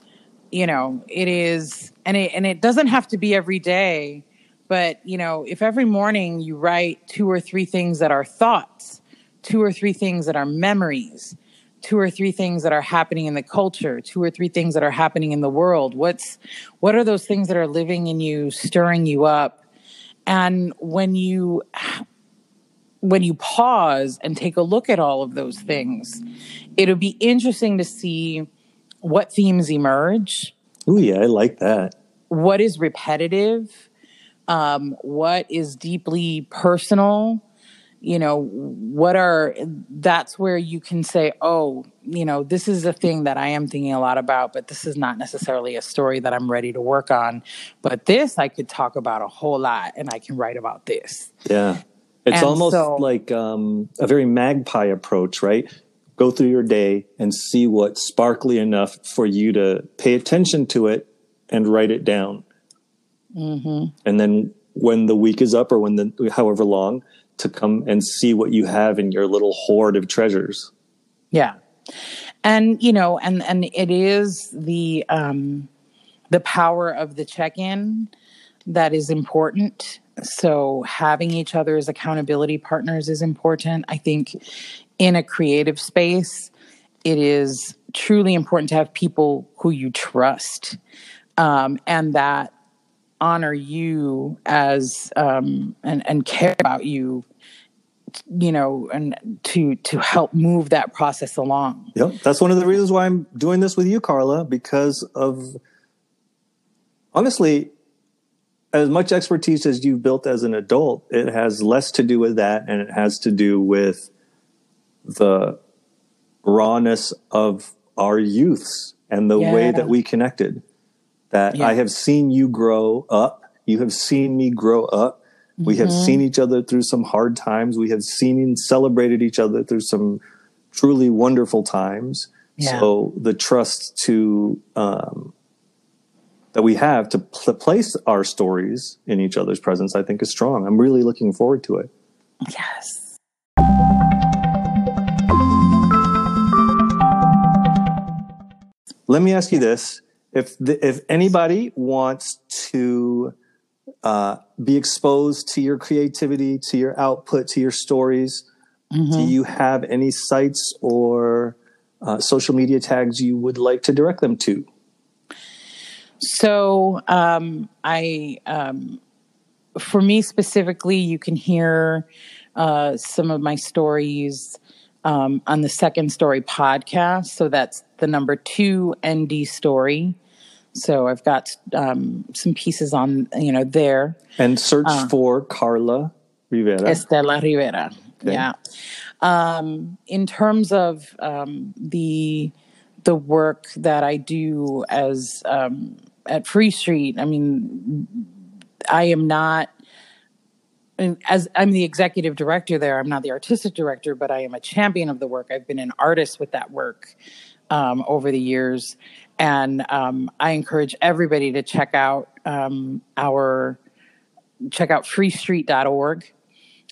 you know, it is, and it and it doesn't have to be every day, but you know, if every morning you write two or three things that are thoughts, two or three things that are memories, two or three things that are happening in the culture, two or three things that are happening in the world, what's what are those things that are living in you, stirring you up? And when you when you pause and take a look at all of those things, it'll be interesting to see what themes emerge, Oh yeah, I like that. what is repetitive, um, what is deeply personal. You know, what are that's where you can say, oh, you know, this is a thing that I am thinking a lot about, but this is not necessarily a story that I'm ready to work on. But this I could talk about a whole lot and I can write about this. Yeah. It's And almost so- like um, a very magpie approach, right? Go through your day and see what's sparkly enough for you to pay attention to it and write it down. Mm-hmm. And then when the week is up or when the however long to come and see what you have in your little hoard of treasures. Yeah. And you know, and and it is the um the power of the check-in that is important. So having each other as accountability partners is important. I think in a creative space, it is truly important to have people who you trust um, and that honor you as um, and and care about you you know and to to help move that process along Yep. That's one of the reasons why I'm doing this with you, Carla, because of honestly, as much expertise as you've built as an adult, it has less to do with that and it has to do with the rawness of our youths and the way that we connected that yeah. I have seen you grow up. You have seen me grow up. We mm-hmm. have seen each other through some hard times. We have seen and celebrated each other through some truly wonderful times. Yeah. So the trust to um, that we have to pl- place our stories in each other's presence, I think, is strong. I'm really looking forward to it. Yes. Let me ask you this if the, if anybody wants to uh, be exposed to your creativity, to your output, to your stories, Mm-hmm. do you have any sites or uh, social media tags you would like to direct them to? So um, I, um, for me specifically, you can hear uh, some of my stories um, on the Second Story podcast. So that's the number two ND story. So I've got um, some pieces on you know there. And search Uh. for Carla Rivera. Estela Rivera. Okay. Yeah. Um, in terms of um, the the work that I do as um, at Free Street, I mean, I am not. As I'm the executive director there, I'm not the artistic director, but I am a champion of the work. I've been an artist with that work um, over the years, and um, I encourage everybody to check out um, our check out freestreet.org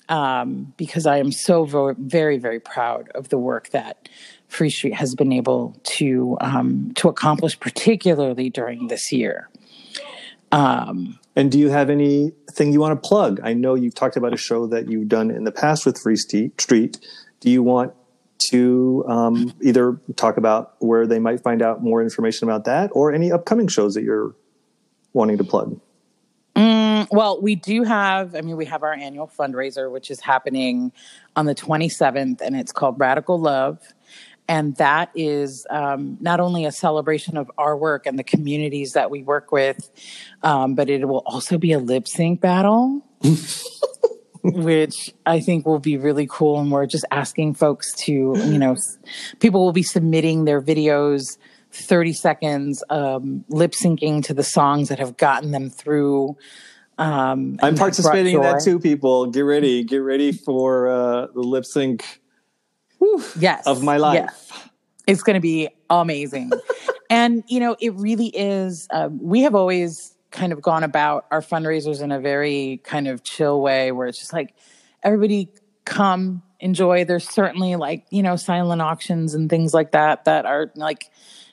um, because I am so vo- very, very proud of the work that Free Street has been able to um, to accomplish, particularly during this year. Um, And do you have anything you want to plug? I know you've talked about a show that you've done in the past with Free Street. Do you want to um, either talk about where they might find out more information about that or any upcoming shows that you're wanting to plug? mm, well, we do have, I mean, we have our annual fundraiser, which is happening on the 27th, and it's called Radical Love. And that is um, not only a celebration of our work and the communities that we work with, um, but it will also be a lip sync battle. which I think will be really cool. And we're just asking folks to, you know, people will be submitting their videos, 30 seconds, um, lip syncing to the songs that have gotten them through. Um, I'm and have brought participating in that too, people. Get ready. Get ready for uh, the lip sync Yes. of my life. Yeah. It's going to be amazing. and, you know, it really is. Um, we have always kind of gone about our fundraisers in a very kind of chill way where it's just like everybody come enjoy. There's certainly like, you know, silent auctions and things like that that are like,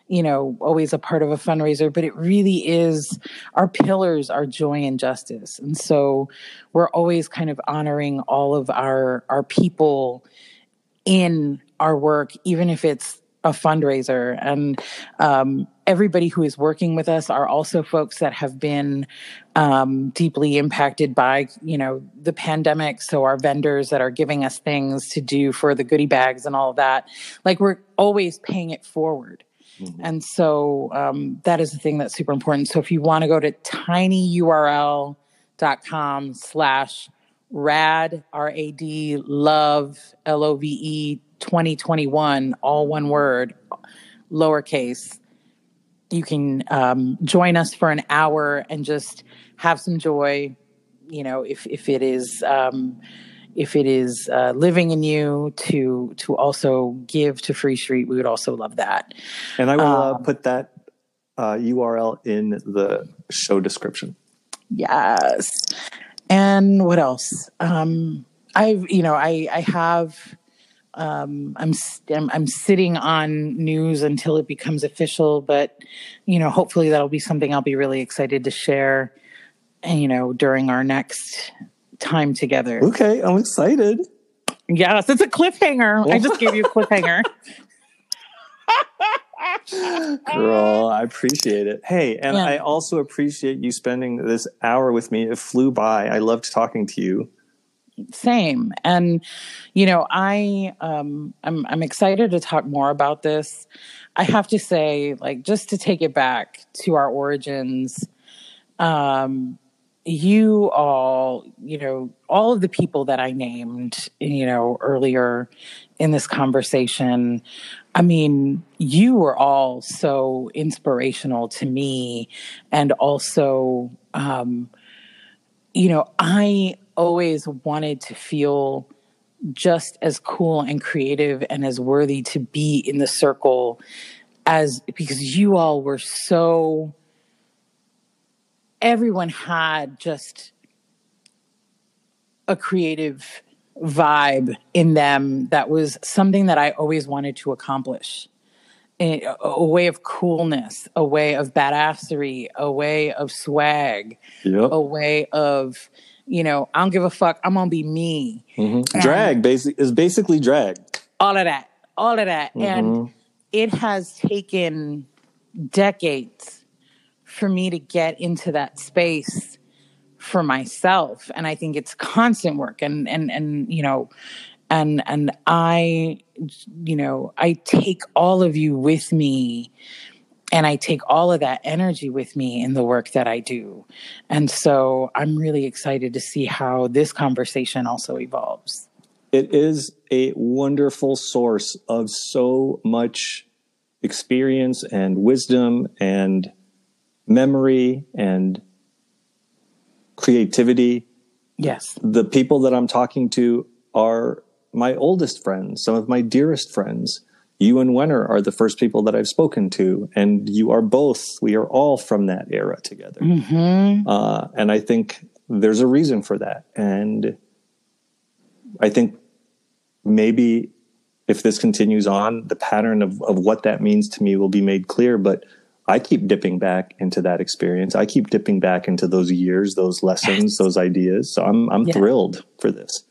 you know, always a part of a fundraiser, but it really is our pillars are joy and justice. And so we're always kind of honoring all of our our people in our work, even if it's a fundraiser. And um, everybody who is working with us are also folks that have been um, deeply impacted by, you know, the pandemic. So our vendors that are giving us things to do for the goodie bags and all of that, like we're always paying it forward. And so um, that is the thing that's super important. So if you want to go to tinyurl.com slash rad r-a-d love l-o-v-e 2021 all one word lowercase you can um, join us for an hour and just have some joy you know if if it is um, if it is uh, living in you to to also give to free street we would also love that And I will uh, Um, put that uh, URL in the show description. Yes. And what else? Um, I've, you know, I, I have, um, I'm, I'm, I'm sitting on news until it becomes official, but, you know, hopefully that'll be something I'll be really excited to share, you know, during our next time together. Okay, I'm excited. Yes, it's a cliffhanger. I just gave you a cliffhanger. Girl, I appreciate it. Hey, and Yeah. I also appreciate you spending this hour with me. It flew by. I loved talking to you. Same. And you know i um i'm i'm excited to talk more about this. I have to say like just to take it back to our origins um you all you know all of the people that i named you know earlier in this conversation i mean you were all so inspirational to me. And also um you know, I always wanted to feel just as cool and creative and as worthy to be in the circle as because you all were so everyone had just a creative vibe in them that was something that I always wanted to accomplish a, a way of coolness, a way of badassery, a way of swag, Yep. a way of, you know, I don't give a fuck. I'm gonna be me. Mhm. Drag basic is basically drag. All of that, all of that, Mm-hmm. and it has taken decades for me to get into that space for myself and i think it's constant work and and and you know and and i you know i take all of you with me and i take all of that energy with me in the work that i do and so i'm really excited to see how this conversation also evolves It is a wonderful source of so much experience and wisdom and memory and creativity. yes The people that I'm talking to are my oldest friends, some of my dearest friends. You and Wenner are the first people that I've spoken to, and you are both. We are all from that era together. hmm Uh, and I think there's a reason for that. And I think maybe if this continues on, the pattern of, of what that means to me will be made clear. But I keep dipping back into that experience. I keep dipping back into those years, those lessons, those ideas. So I'm I'm Yeah. thrilled for this.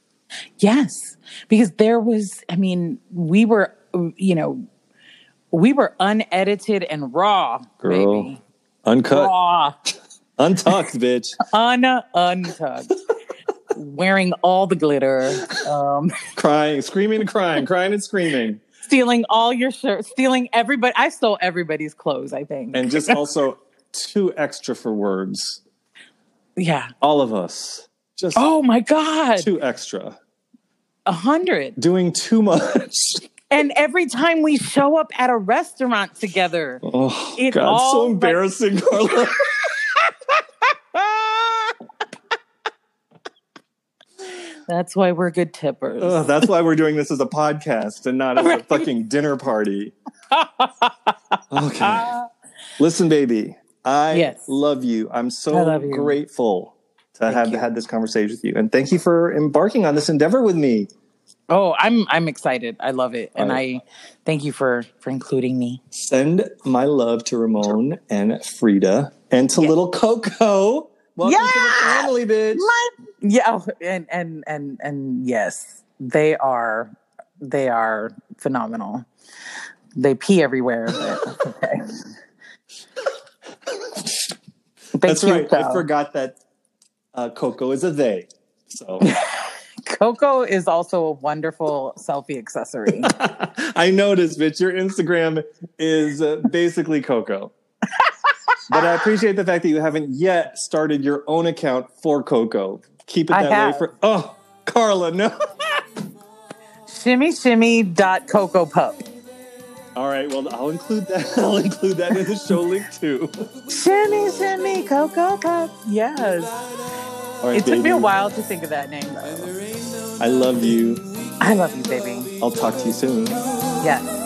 Yes, because there was, I mean, we were, you know, we were unedited and raw, Girl. baby. Uncut, Raw, untucked, bitch. un untucked, wearing all the glitter, um, Crying, screaming and crying, crying and screaming. stealing all your shirts, stealing everybody. I stole everybody's clothes, I think. And just also too extra for words. yeah. All of us. Just Oh my God. too extra. A hundred. Doing too much. And every time we show up at a restaurant together, Oh It God, all, so like- embarrassing, Carla. that's why we're good tippers. Ugh, that's why we're doing this as a podcast and not as a fucking dinner party. Okay. Uh, Listen, baby, I Yes. love you. I'm so you. grateful to have you. had this conversation with you. And thank you for embarking on this endeavor with me. Oh, I'm I'm excited. I love it, and All I thank you for for including me. Send my love to Ramon and Frida and to Yeah. little Coco. Welcome to the Yeah! family, bitch. Yeah, oh, and and and and yes, they are they are phenomenal. They pee everywhere. But okay. That's right. I forgot that uh, Coco is a they. So Coco is also a wonderful selfie accessory. I noticed, bitch. Your Instagram is uh, basically Coco. but I appreciate the fact that you haven't yet started your own account for Coco. Keep it I that way have. for. Oh, Carla, no. shimmy shimmy dot coco pup. All right. Well, I'll include that. I'll include that in the show link too. Shimmy shimmy coco pup. Yes. Right, It took me a while to think of that name though. I love you. I love you, baby. I'll talk to you soon. Yes.